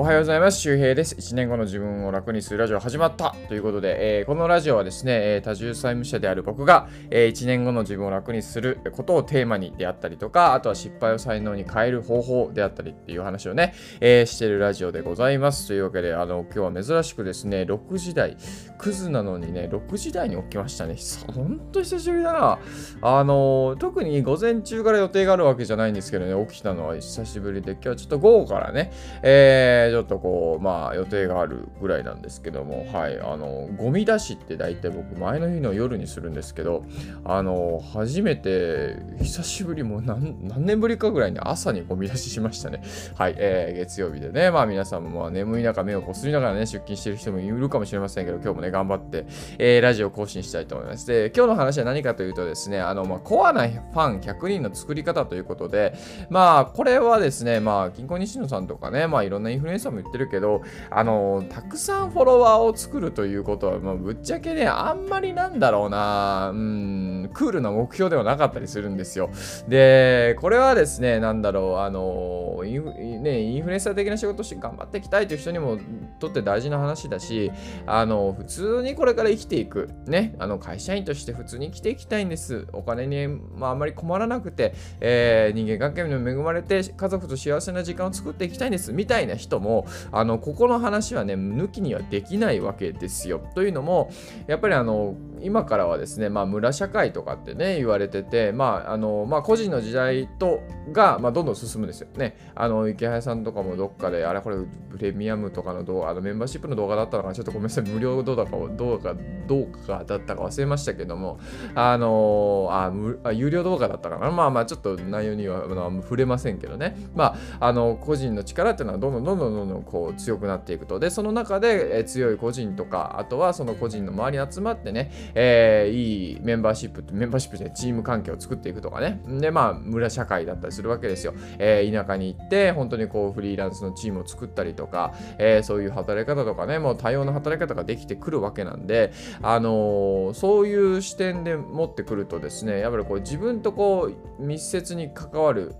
おはようございます。周平です。1年後の自分を楽にするラジオ始まったということで、えー、このラジオはですね、えー、多重債務者である僕が、えー、1年後の自分を楽にすることをテーマにであったりとか、あとは失敗を才能に変える方法であったりっていう話をね、えしてるラジオでございます。というわけで、あの、今日は珍しくですね、6時台、クズなのにね、6時台に起きましたね。ほんと久しぶりだな。あの、特に午前中から予定があるわけじゃないんですけどね、起きたのは久しぶりで、今日はちょっと午後からね、えー、ちょっとこう、まあ予定があるぐらいなんですけども、はい、あの、ゴミ出しって大体僕前の日の夜にするんですけど、あの、初めて、久しぶりもう何年ぶりかぐらいに朝にゴミ出ししましたね。はい、えー、月曜日でね、まあ皆さんもまあ眠い中目をこすりながらね、出勤してる人もいるかもしれませんけど、今日もね、頑張って、えー、ラジオ更新したいと思います。で、今日の話は何かというとですね、あの、まあ、コアなファン100人の作り方ということで、まあ、これはですね、まあ、銀行西野さんとかね、まあ、いろんなインフルエンサーも言ってるけど、あの、たくさんフォロワーを作るということは、まあ、ぶっちゃけね、あんまりなんだろうな、うん、クールな目標ではなかったりするんですよ。で、これはですね、なんだろう、あの、インフ,、ね、インフルエンサー的な仕事して頑張っていきたいという人にもとって大事な話だし、あの、普通にこれから生きていく、ね、あの、会社員として普通に生きていきたいんです。お金に、まあ、あまり困らなくて、えー、人間関係にも恵まれて、家族と幸せな時間を作っていきたいんです、みたいな人も、あの、ここの話はね、抜きにはできないわけですよ。というのも、やっぱりあの、今からはですね、まあ、村社会とかってね、言われてて、まあ、あの、まあ、個人の時代と、が、まあ、どんどん進むんですよね。あの、池原さんとかもどっかで、あれ、これ、プレミアムとかの動画、あの、メンバーシップの動画だったのか、ちょっとごめんなさい、無料動画か、動画、どうかだったか忘れましたけども、あのああ、有料動画だったかな？まあまあ、ちょっと内容には触れませんけどね。まあ、あの、個人の力っていうのはどんどんどんどんどんどんこう強くなっていくと。で、その中で、え強い個人とか、あとはその個人の周りに集まってね、えー、いいメンバーシップ、メンバーシップでチーム関係を作っていくとかね。で、まあ、村社会だったりするわけですよ。えー、田舎に行って、本当にこう、フリーランスのチームを作ったりとか、えー、そういう働き方とかね、もう多様な働き方ができてくるわけなんで、あの、そういう視点で持ってくるとですね、やっぱりこう、自分とこう、密接に関わる、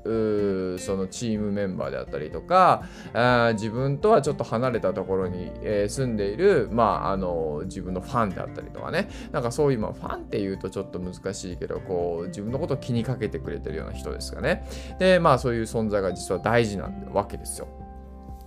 そのチームメンバーであったりとか、あ自分とはちょっと離れたところに、え、住んでいる、まあ、あの、自分のファンであったりとかね、なんかそういう、まあ、ファンっていうとちょっと難しいけど、こう、自分のことを気にかけてくれてるような人ですかね。で、まあ、そういう存在が実は大事なわけですよ。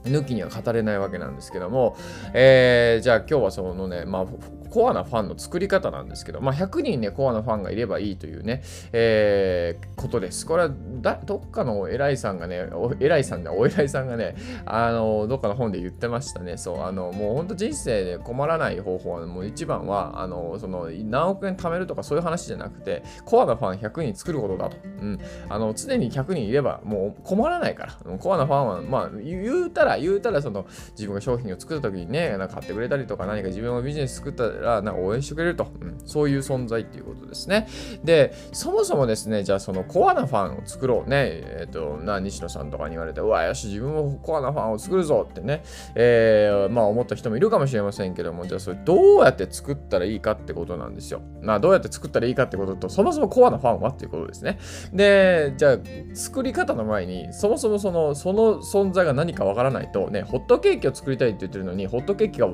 抜きには語れないわけなんですけども、えー、じゃあ今日はそのね、まあ、コアなファンの作り方なんですけど、まあ、100人ね、コアなファンがいればいいというね、えー、ことです。これは、どっかの偉いさんがね、お偉いさんだ、お偉いさんがね、あの、どっかの本で言ってましたね。そう、あの、もう本当人生で困らない方法は、もう一番は、あの、その、何億円貯めるとかそういう話じゃなくて、コアなファン100人作ることだと。うん。あの、常に100人いれば、もう困らないから。コアなファンは、まあ、言うたら、言うたら、その、自分が商品を作るときにね、なんか買ってくれたりとか、何か自分のビジネス作ったら、なんか応援してくれると、うん、そういう存在っていうことですね。で、そもそもですね、じゃあそのコアなファンを作ろうね、えっ、ー、と、な、西野さんとかに言われて、うわ、よし、自分もコアなファンを作るぞってね、えー、まあ思った人もいるかもしれませんけども、じゃあそれどうやって作ったらいいかってことなんですよ。まあどうやって作ったらいいかってことと、そもそもコアなファンはっていうことですね。で、じゃあ作り方の前に、そもそもその、その存在が何かわからないと、ね、ホットケーキを作りたいって言ってるのに、ホットケーキを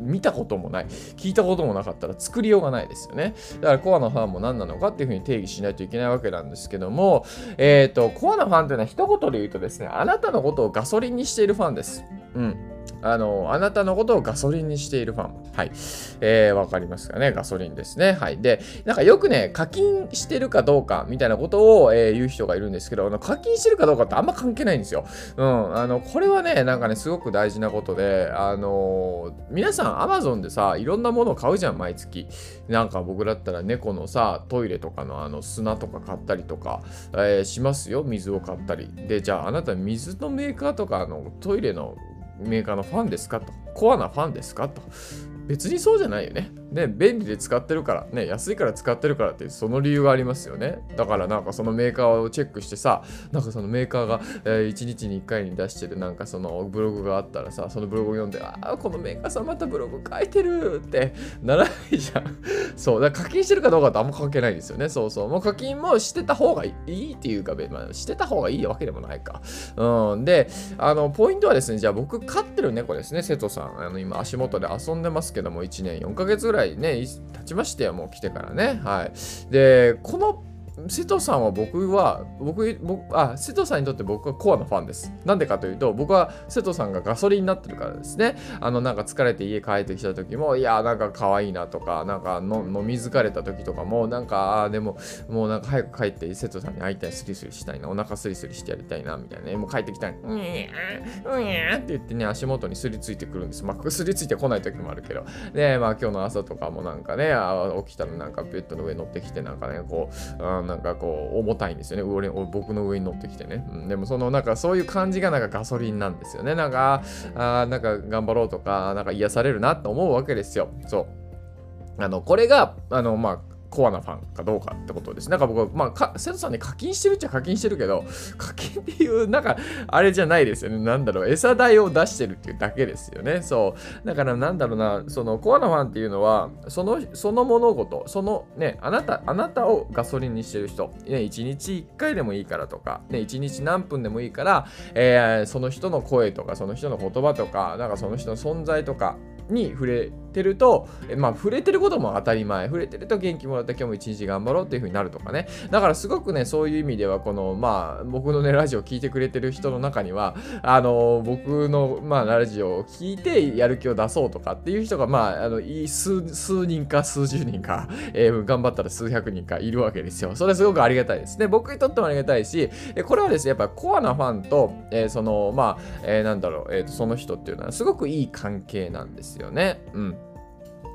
見たこともない、聞いたこともなかったら作りようがないですよね。だからコアのファンも何なのかっていうふうに定義しないといけないわけなんですけども、えっ、ー、と、コアなファンというのは一言で言うとですね、あなたのことをガソリンにしているファンです。うん。あの、あなたのことをガソリンにしているファン。はい。えー、わかりますかねガソリンですね。はい。で、なんかよくね、課金してるかどうかみたいなことを、えー、言う人がいるんですけど、あの課金してるかどうかってあんま関係ないんですよ。うん。あの、これはね、なんかね、すごく大事なことで、あの皆さん、アマゾンでさ、いろんなものを買うじゃん、毎月。なんか僕だったら猫のさ、トイレとかのあの砂とか買ったりとか、えー、しますよ。水を買ったり。で、じゃああなた水のメーカーとかあのトイレのメーカーのファンですかと。コアなファンですかと。別にそうじゃないよね。ね、便利で使ってるから、ね、安いから使ってるからって、その理由がありますよね。だからなんかそのメーカーをチェックしてさ、なんかそのメーカーが、えー、1日に1回に出してるなんかそのブログがあったらさ、そのブログを読んで、ああ、このメーカーさんまたブログ書いてるってならないじゃん。そう、だから課金してるかどうかってあんま関係ないんですよね。そうそう。もう課金もしてた方がいいっていうか、まあ、してた方がいいわけでもないか。うん。で、あの、ポイントはですね、じゃあ僕飼ってる猫ですね、瀬戸さん。あの、今足元で遊んでますけども、1年4ヶ月ぐらいね、経ちましてよ、もう来てからね。はい。で、この瀬戸さんは僕は、僕、僕、あ、瀬戸さんにとって僕はコアなファンです。なんでかというと、僕は瀬戸さんがガソリンになってるからですね。あの、なんか疲れて家帰ってきた時も、いや、なんか可愛いなとか、なんかの飲み疲れた時とかも、なんか、あでも、もうなんか早く帰って瀬戸さんに会いたい、スリスリしたいな、お腹スリスリしてやりたいな、みたいなね。もう帰ってきたら、うん、うん、って言ってね、足元にすりついてくるんです。まあ、すりついてこない時もあるけど。で、まあ今日の朝とかもなんかね、起きたらなんかベッドの上乗ってきて、なんかね、こう、うん、なんかこう、重たいんですよね。上僕の上に乗ってきてね。うん、でもそのなんかそういう感じがなんかガソリンなんですよね。なんか、あなんか頑張ろうとか、なんか癒されるなと思うわけですよ。そう。あの、これが、あの、まあ、コアなファンかどうかってことです。なんか僕、まあ、か瀬戸さんね、課金してるっちゃ課金してるけど、課金っていう、なんか、あれじゃないですよね。なんだろう、餌代を出してるっていうだけですよね。そう。だから、なんだろうな、その、コアなファンっていうのは、その、その物事、そのね、あなた、あなたをガソリンにしてる人、ね、1日1回でもいいからとか、ね、1日何分でもいいから、えー、その人の声とか、その人の言葉とか、なんかその人の存在とか、に触れてると、まあ、触れてることも当たり前、触れてると元気もらった今日も一日頑張ろうっていう風になるとかね。だからすごくね、そういう意味では、この、まあ、僕のね、ラジオを聞いてくれてる人の中には、あの、僕の、まあ、ラジオを聞いてやる気を出そうとかっていう人が、まあ、あの、数、数人か数十人か、えー、頑張ったら数百人かいるわけですよ。それすごくありがたいですね。僕にとってもありがたいし、これはですね、やっぱコアなファンと、えー、その、まあ、えー、なんだろう、えー、その人っていうのはすごくいい関係なんですよよね。うん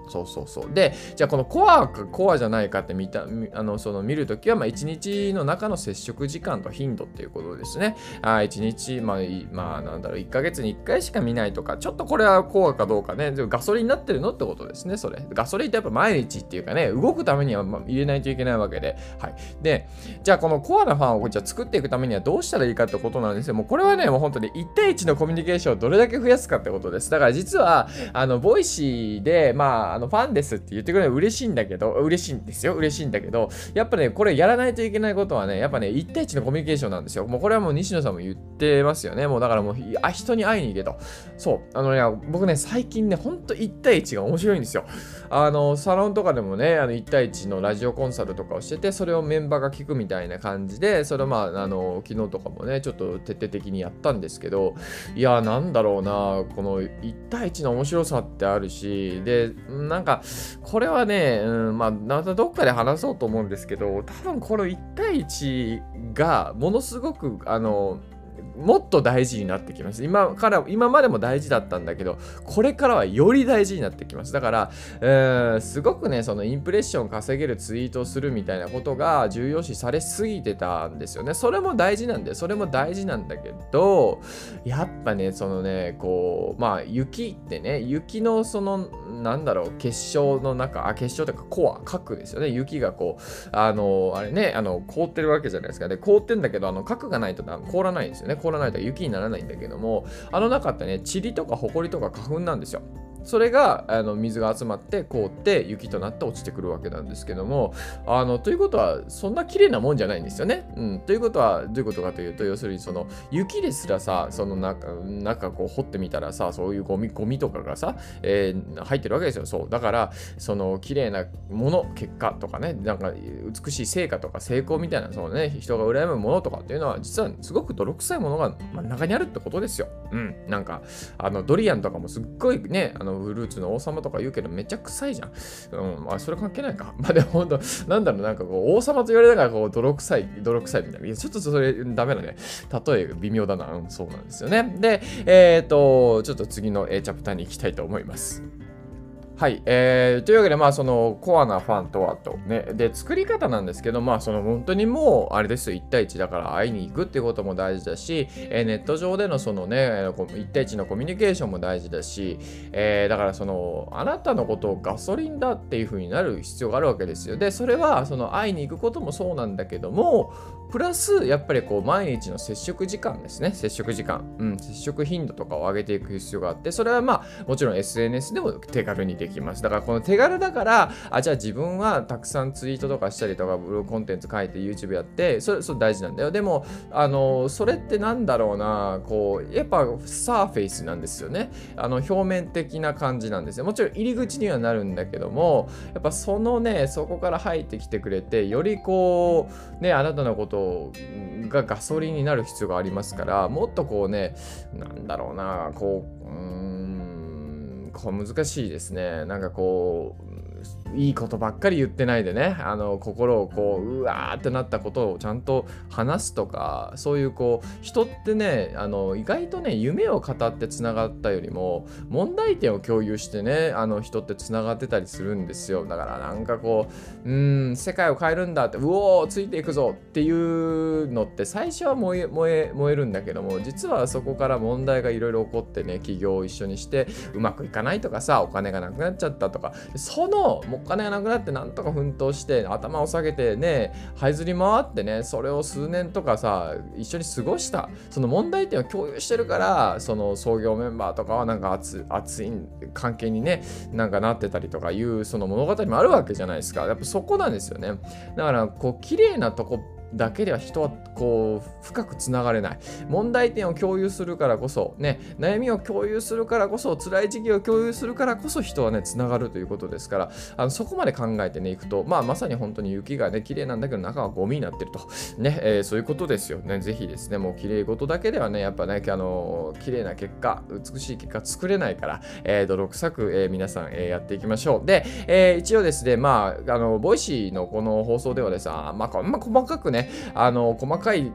そうそうそう。で、じゃあこのコアかコアじゃないかって見た、あの、その見るときは、まあ1日の中の接触時間と頻度っていうことですね。あ1日、まあ、まあなんだろう、1ヶ月に1回しか見ないとか、ちょっとこれはコアかどうかね、ガソリンになってるのってことですね、それ。ガソリンってやっぱ毎日っていうかね、動くためには入れないといけないわけで。はい。で、じゃあこのコアなファンをじゃ作っていくためにはどうしたらいいかってことなんですよ。もうこれはね、もう本当に1対1のコミュニケーションをどれだけ増やすかってことです。だから実は、あの、 Voicy で、ま、あの、ファンですって言ってくれるの嬉しいんだけど、嬉しいんですよ。嬉しいんだけど、やっぱね、これやらないといけないことはね、やっぱね、1対1のコミュニケーションなんですよ。もうこれはもう西野さんも言ってますよね。もうだからもう、あ、人に会いに行けと。そう。あのね、僕ね、最近ね、ほんと1対1が面白いんですよ。あの、サロンとかでもね、あの1対1のラジオコンサルとかをしてて、それをメンバーが聞くみたいな感じで、それをまあ、あの、昨日とかもね、ちょっと徹底的にやったんですけど、いや、なんだろうな、この1対1の面白さってあるし、で、なんか、これはね、うん、まあ、またどっかで話そうと思うんですけど、多分この1対1がものすごく、あの、もっと大事になってきます。今から、今までも大事だったんだけど、これからはより大事になってきます。だから、えー、すごくね、そのインプレッション稼げるツイートをするみたいなことが重要視されすぎてたんですよね。それも大事なんで、それも大事なんだけど、やっぱね、そのね、こう、まあ、雪ってね、雪のその、なんだろう、結晶の中、あ、結晶というかコア、核ですよね。雪がこう、あの、あれね、あの、凍ってるわけじゃないですか。で、凍ってんだけど、あの、核がないと凍らないんですよね。凍らないと雪にならないんだけども、あの中ってね、塵とか埃とか花粉なんですよ。それがあの水が集まって凍って雪となって落ちてくるわけなんですけどもあのということはそんな綺麗なもんじゃないんですよね。うん、ということはどういうことかというと要するにその雪ですらさその中中こう掘ってみたらさそういうゴミゴミとかがさ、えー、入ってるわけですよ。そうだからその綺麗なもの結果とかねなんか美しい成果とか成功みたいなそのね人が羨むものとかっていうのは実はすごく泥臭いものが真ん中にあるってことですよ。うん、なんかあのドリアンとかもすっごいねあのフルーツの王様とか言うけどめっちゃ臭いじゃん。うん、まあ、それ関係ないか。まあでも本当、なんだろう、なんかこう、王様と言われながらこう、泥臭い、泥臭いみたいな。いや、ちょっとそれダメだね。例え微妙だな。うん、そうなんですよね。で、えっ、ー、と、ちょっと次の、え、チャプターに行きたいと思います。はい、えー、というわけで、まあ、そのコアなファンとはと、ね、で、作り方なんですけど、まあ、その本当にもう、あれです。よ、1対1だから会いに行くっていうことも大事だし、えー、ネット上でのそのね、1対1のコミュニケーションも大事だし、えー、だからその、あなたのことをガソリンだっていう風になる必要があるわけですよ。で、それは、その会いに行くこともそうなんだけども、プラス、やっぱりこう、毎日の接触時間ですね、接触時間、うん、接触頻度とかを上げていく必要があって、それはまあ、もちろん SNS でも手軽にできる。ます。だから、この手軽だから、あ、じゃあ自分はたくさんツイートとかしたりとか、ブログコンテンツ書いて YouTube やって、それ、それ大事なんだよ。でも、あの、それってなんだろうな、こう、やっぱサーフェイスなんですよね。あの、表面的な感じなんですよ。もちろん入り口にはなるんだけども、やっぱそのね、そこから入ってきてくれて、よりこう、ね、あなたのことがガソリンになる必要がありますから、もっとこうね、なんだろうな、こう、こう難しいですね。なんかこう、いいことばっかり言ってないでね。あの心をこううわーってなったことをちゃんと話すとかそういうこう人ってねあの意外とね夢を語ってつながったよりも問題点を共有してねあの人ってつながってたりするんですよ。だからなんかこううん世界を変えるんだってうおーついていくぞっていうのって最初は燃え燃え燃えるんだけども実はそこから問題がいろいろ起こってね企業を一緒にしてうまくいかないとかさお金がなくなっちゃったとかそのもう金がなくなってなんとか奮闘して頭を下げてね這いずり回ってねそれを数年とかさ一緒に過ごした。その問題点を共有してるからその創業メンバーとかはなんか熱熱い関係にねなんかなってたりとかいうその物語もあるわけじゃないですか。やっぱそこなんですよね。だからこう綺麗なとこだけでは人はこう深くつながれない。問題点を共有するからこそね悩みを共有するからこそ辛い時期を共有するからこそ人はねつながるということですからあのそこまで考えてねいくとまあまさに本当に雪がね綺麗なんだけど中はゴミになってると。ね、えー、そういうことですよね。ぜひですねもう綺麗事だけではねやっぱねあの綺麗な結果美しい結果作れないから、えー、泥臭く、えー、皆さん、え、やっていきましょう。で、え、一応ですねまああの Voicy のこの放送ではですねあまあ、まあ、細かくねあの細かい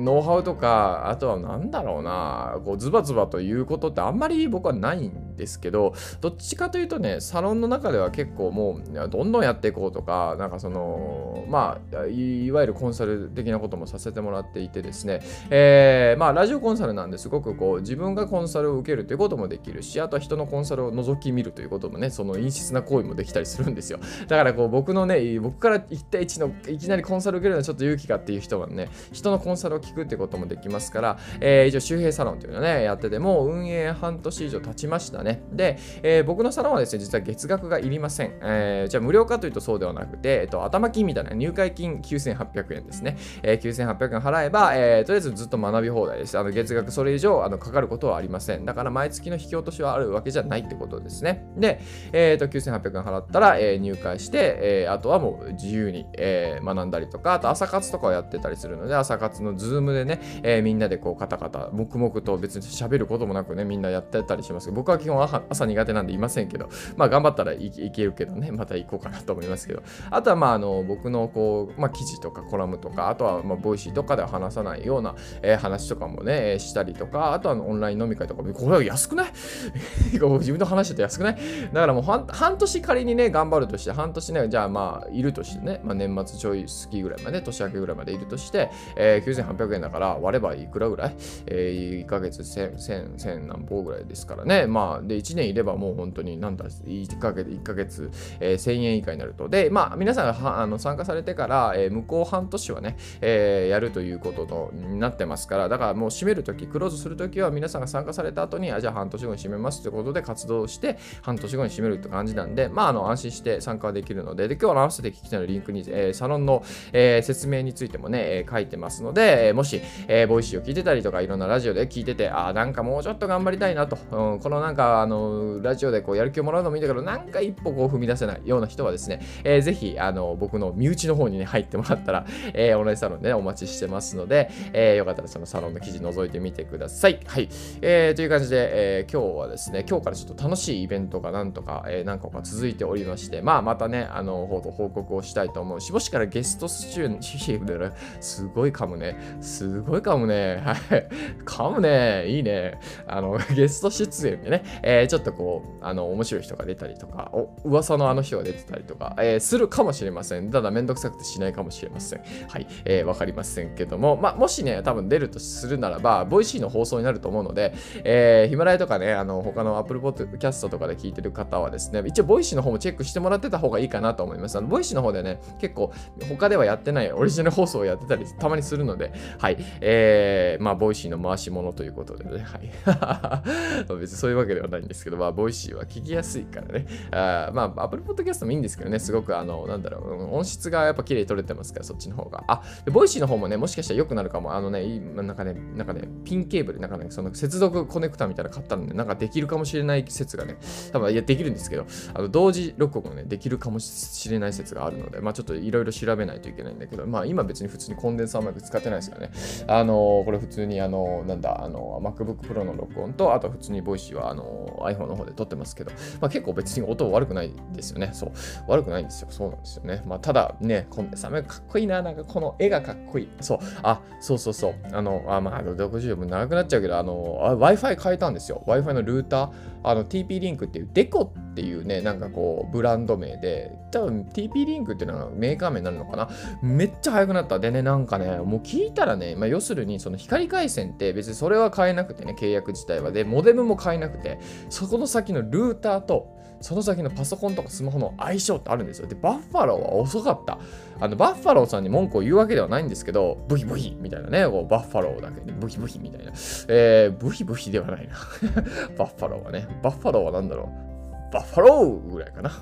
ノウハウとか、あとは何だろうな、こうズバズバということってあんまり僕はないんですけど、どっちかというとね、サロンの中では結構もう、どんどんやっていこうとか、なんかその、まあ、いわゆるコンサル的なこともさせてもらっていてですね、えー、まあ、ラジオコンサルなんですごくこう、自分がコンサルを受けるということもできるし、あとは人のコンサルを覗き見るということもね、その陰湿な行為もできたりするんですよ。だからこう、僕のね、僕から1対1のいきなりコンサルを受けるのはちょっと勇気かっていう人はね、人のコンサルを聞くってこともできますから、えー、以上、周平サロンというのをね、やってても、運営半年以上経ちましたね。で、えー、僕のサロンはですね、実は月額がいりません。えー、じゃあ、無料かというとそうではなくて、えっと、頭金みたいな入会金9800円ですね。えー、9800円払えば、えー、とりあえずずっと学び放題です。あの月額それ以上あのかかることはありません。だから毎月の引き落としはあるわけじゃないってことですね。で、えー、と9800円払ったら、えー、入会して、えー、あとはもう自由に、えー、学んだりとか、あと朝活とかをやってたりするので、朝活の Zoom でね、えー、みんなでこうカタカタ黙々と別に喋ることもなくねみんなやってたりしますけど僕は基本朝苦手なんでいませんけどまあ頑張ったらいけるけどねまた行こうかなと思いますけど。あとはまああの僕のこう、まあ、記事とかコラムとかあとはまあ Voicy とかでは話さないような、えー、話とかもねしたりとかあとはオンライン飲み会とかこれは安くない？自分と話してて安くない？だからもう半年仮にね頑張るとして半年ねじゃあまあいるとしてね、まあ、年末ちょい好きぐらいまで年明けぐらいまでいるとして、えー、9800円だから割ればいくらぐらい、えー、1ヶ月1000、1000、何歩ぐらいですからね。まあ、で、1年いればもう本当に、なんだ、1ヶ月、1ヶ月、えー、1000円以下になると。で、まあ、皆さんがあの参加されてから、えー、向こう半年はね、えー、やるということとなってますから、だからもう閉めるとき、クローズするときは皆さんが参加された後に、あ、じゃあ半年後に閉めますということで活動して、半年後に閉めるって感じなんで、まあ、あの、安心して参加できるので、で、今日は合わせて聞きたいのリンクに、えー、サロンの、えー、説明についてもね、えー、書いてますので、えー、もし、えー、 Voicy を聞いてたりとか、いろんなラジオで聞いてて、あなんかもうちょっと頑張りたいなと、うん、このなんか、あの、ラジオでこうやる気をもらうのもいいんだけど、なんか一歩こう踏み出せないような人はですね、えー、ぜひ、あの、僕の身内の方にね、入ってもらったら、えー、オンラインサロンで、ね、お待ちしてますので、えー、よかったらそのサロンの記事覗いてみてください。はい。えー、という感じで、えー、今日はですね、今日からちょっと楽しいイベントがなんとか、えー、何個か続いておりまして、まあ、またね、あの、報告をしたいと思うし、もしからゲスト出演、すごい噛むね。すごい噛むね。はい。噛むね。いいね。あの、ゲスト出演でね、えー、ちょっとこう、あの、面白い人が出たりとか、お噂のあの人が出てたりとか、えー、するかもしれません。ただ、めんどくさくてしないかもしれません。はい、えー、わかりませんけども、まあ、もしね、多分出るとするならば、 Voicy の放送になると思うので、え、ヒマラヤとかね、あの、他の Apple Podcast とかで聞いてる方はですね、一応、 Voicy の方もチェックしてもらってた方がいいかなと思います。あの、 Voicy の方でね、結構、他ではやってないオリジナル放送をやってたり、たまにするので、はい、えー、まあ、 Voicy の回し者ということでね、はい。別にそういうわけではないんですけど、まあ、 Voicy は聞きやすいからね、あまあ、Apple Podcast もいいんですけどね、すごく、あの、なんだろう、音質がやっぱ綺麗に取れてますから、そっちの方が。あ、 Voicy の方もね、もしかしたら良くなるかも。あのね、なんかね、なんかね、ピンケーブル、なんかね、その接続コネクタみたいなの買ったので、なんかできるかもしれない説がね、多分、いや、できるんですけど、あの同時録音ね、できるかもしれない説があるので、まあちょっといろいろ調べないといけないんだけど、まあ今別に普通にコンデンサーマイク使ってないですからね。あのー、これ普通にあのー、なんだ、あのー、MacBook Pro の録音と、あと普通に Voicy はあの iPhone の方で撮ってますけど、まあ結構別に音悪くないですよね。そう。悪くないんですよ。そうなんですよね。まあただね、コンデンサーマイクかっこいいな。なんかこの絵がかっこいい。そう。あ、そうそうそう。あの、あまあ、60分長くなっちゃうけど、あの、Wi-Fi 変えたんですよ。Wi-Fi のルーター。あの TP リンクっていうデコっていうね、なんかこう、ブランド名で、多分 TP リンクっていうのはメーカー名になるのかな？めっちゃ速くなった。でね、なんかね、もう聞いたらね、まあ、要するにその光回線って別にそれは変えなくてね、契約自体は。で、モデムも変えなくて、そこの先のルーターと、その先のパソコンとかスマホの相性ってあるんですよ。で、バッファローは遅かった。あの、バッファローさんに文句を言うわけではないんですけど、ブヒブヒみたいなね、こうバッファローだけで、ブヒブヒみたいな。えー、ブヒブヒではないな。バッファローはね。バッファローは何だろう？バッファローぐらいかな。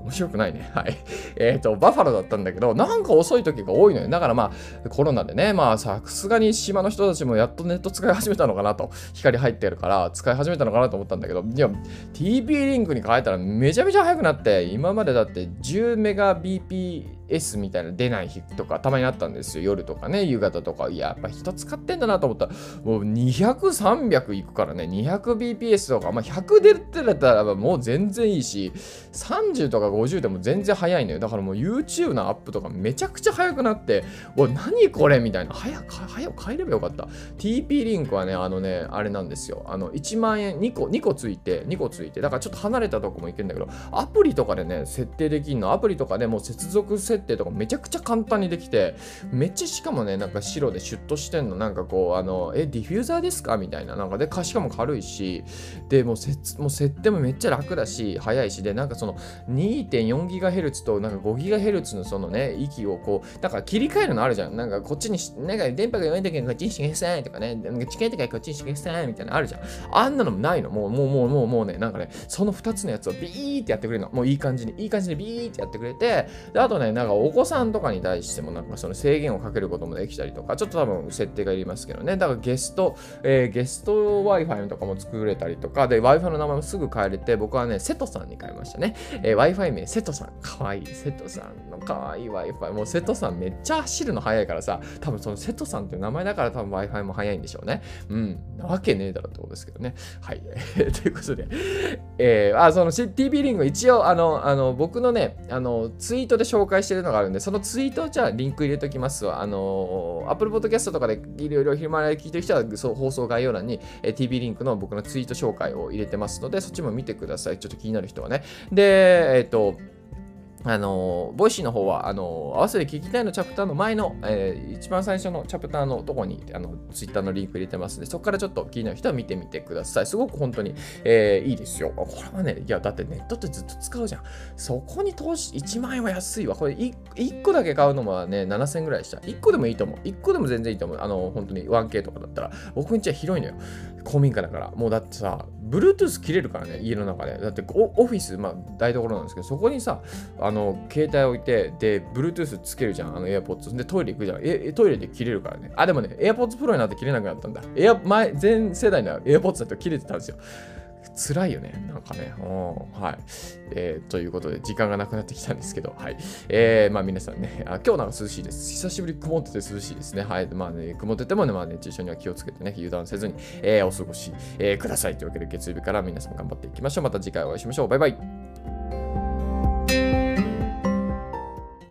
面白くないね。はい。えっ、ー、と、バッファローだったんだけど、なんか遅い時が多いのよ。だからまあ、コロナでね、まあ、さすがに島の人たちもやっとネット使い始めたのかなと、光入ってるから使い始めたのかなと思ったんだけど、いや、TP リンクに変えたらめちゃめちゃ速くなって、今までだって10メガ bps みたいな出ない日とかたまにあったんですよ。夜とかね、夕方とか。いや、やっぱ人使ってんだなと思ったら、もう200、300いくからね、200bps とか、まあ、100出てたらもう全然いいし、30とか50でも全然早いのよ。だからもう YouTube のアップとかめちゃくちゃ早くなって、おい、何これみたいな。早く、早く帰ればよかった。TP リンクはね、あのね、あれなんですよ。あの、1万円、2個、2個ついて、2個ついて、だからちょっと離れたとこも行けるんだけど、アプリとかでね、設定できるの、アプリとかでもう接続設定とかめちゃくちゃ簡単にできて、めっちゃしかもね、なんか白でシュッとしてんの、なんかこう、あの、え、ディフューザーですか？みたいな。なんかで、しかも軽いし、で、もうせもう設定もめっちゃ楽だし、早いし、で、なんかその 2.4GHz となんか 5GHz のそのね、息をこう、だから切り替えるのあるじゃん。なんかこっちに、なんか電波が弱い時にこっちにしてくださいとかね、なんか近い時はこっちにしてくださいみたいなのあるじゃん。あんなのもないの。もう、もう、もう、もう、もうね、なんかね、その2つのやつをビーってやってくれるの。もういい感じに、いい感じにビーってやってくれて、であとね、なんかお子さんとかに対してもなんかその制限をかけることもできたりとか、ちょっと多分設定がいりますけどね。だからゲスト、えー、ゲスト Wi-Fi とかも作れたりとか、で、Wi-Fi の名前もすぐ変えれて、僕はね、瀬戸さんに変えましたね。えー、Wi-Fi 名、瀬戸さん。かわいい。瀬戸さんのかわいい Wi-Fi。もう瀬戸さんめっちゃ走るの速いからさ、多分その瀬戸さんっていう名前だから多分 Wi-Fi も速いんでしょうね。うん。なわけねえだろってことですけどね。はい。ということで、えー、あ、その TP-Link 一応、あの、あの、僕のね、あの、ツイートで紹介してるのがあるんで、そのツイートをじゃあリンク入れときますわ。あの、Apple Podcast とかでいろいろヒマラヤ聞いてる人は、そう放送概要欄に、え、TV リンクの僕のツイート紹介を入れてますので、そっちも見てください。ちょっと気になる人はね。で、えっ、ー、と、あの、 Voicy の方は、あの、合わせて聞きたいのチャプターの前の、えー、一番最初のチャプターのとこに、あの、ツイッターのリンク入れてますので、そこからちょっと気になる人は見てみてください。すごく本当に、えー、いいですよ。これはね、いや、だってネットってずっと使うじゃん。そこに投資、1万円は安いわ。これ1、個だけ買うのもね、7000円ぐらいした。1個でもいいと思う。1個でも全然いいと思う。あの、本当に 1K とかだったら。僕んちは広いのよ。公民家だから。もうだってさ、Bluetooth 切れるからね、家の中で。だってオフィス、まあ台所なんですけど、そこにさ、あの、携帯置いて、で、Bluetooth つけるじゃん、あの AirPods。で、トイレ行くじゃん。え、トイレで切れるからね。あ、でもね、AirPods Pro になって切れなくなったんだ。エア前、前世代の AirPods だと切れてたんですよ。辛いよね。なんかね。はい。えー、ということで、時間がなくなってきたんですけど、はい。えー、まあ皆さんね、あ今日なんか涼しいです。久しぶり曇ってて涼しいですね。はい。まあね、曇っててもね、まあ熱中症には気をつけてね、油断せずに、えー、お過ごし、えー、ください。というわけで、月曜日から皆さん頑張っていきましょう。また次回お会いしましょう。バイバイ。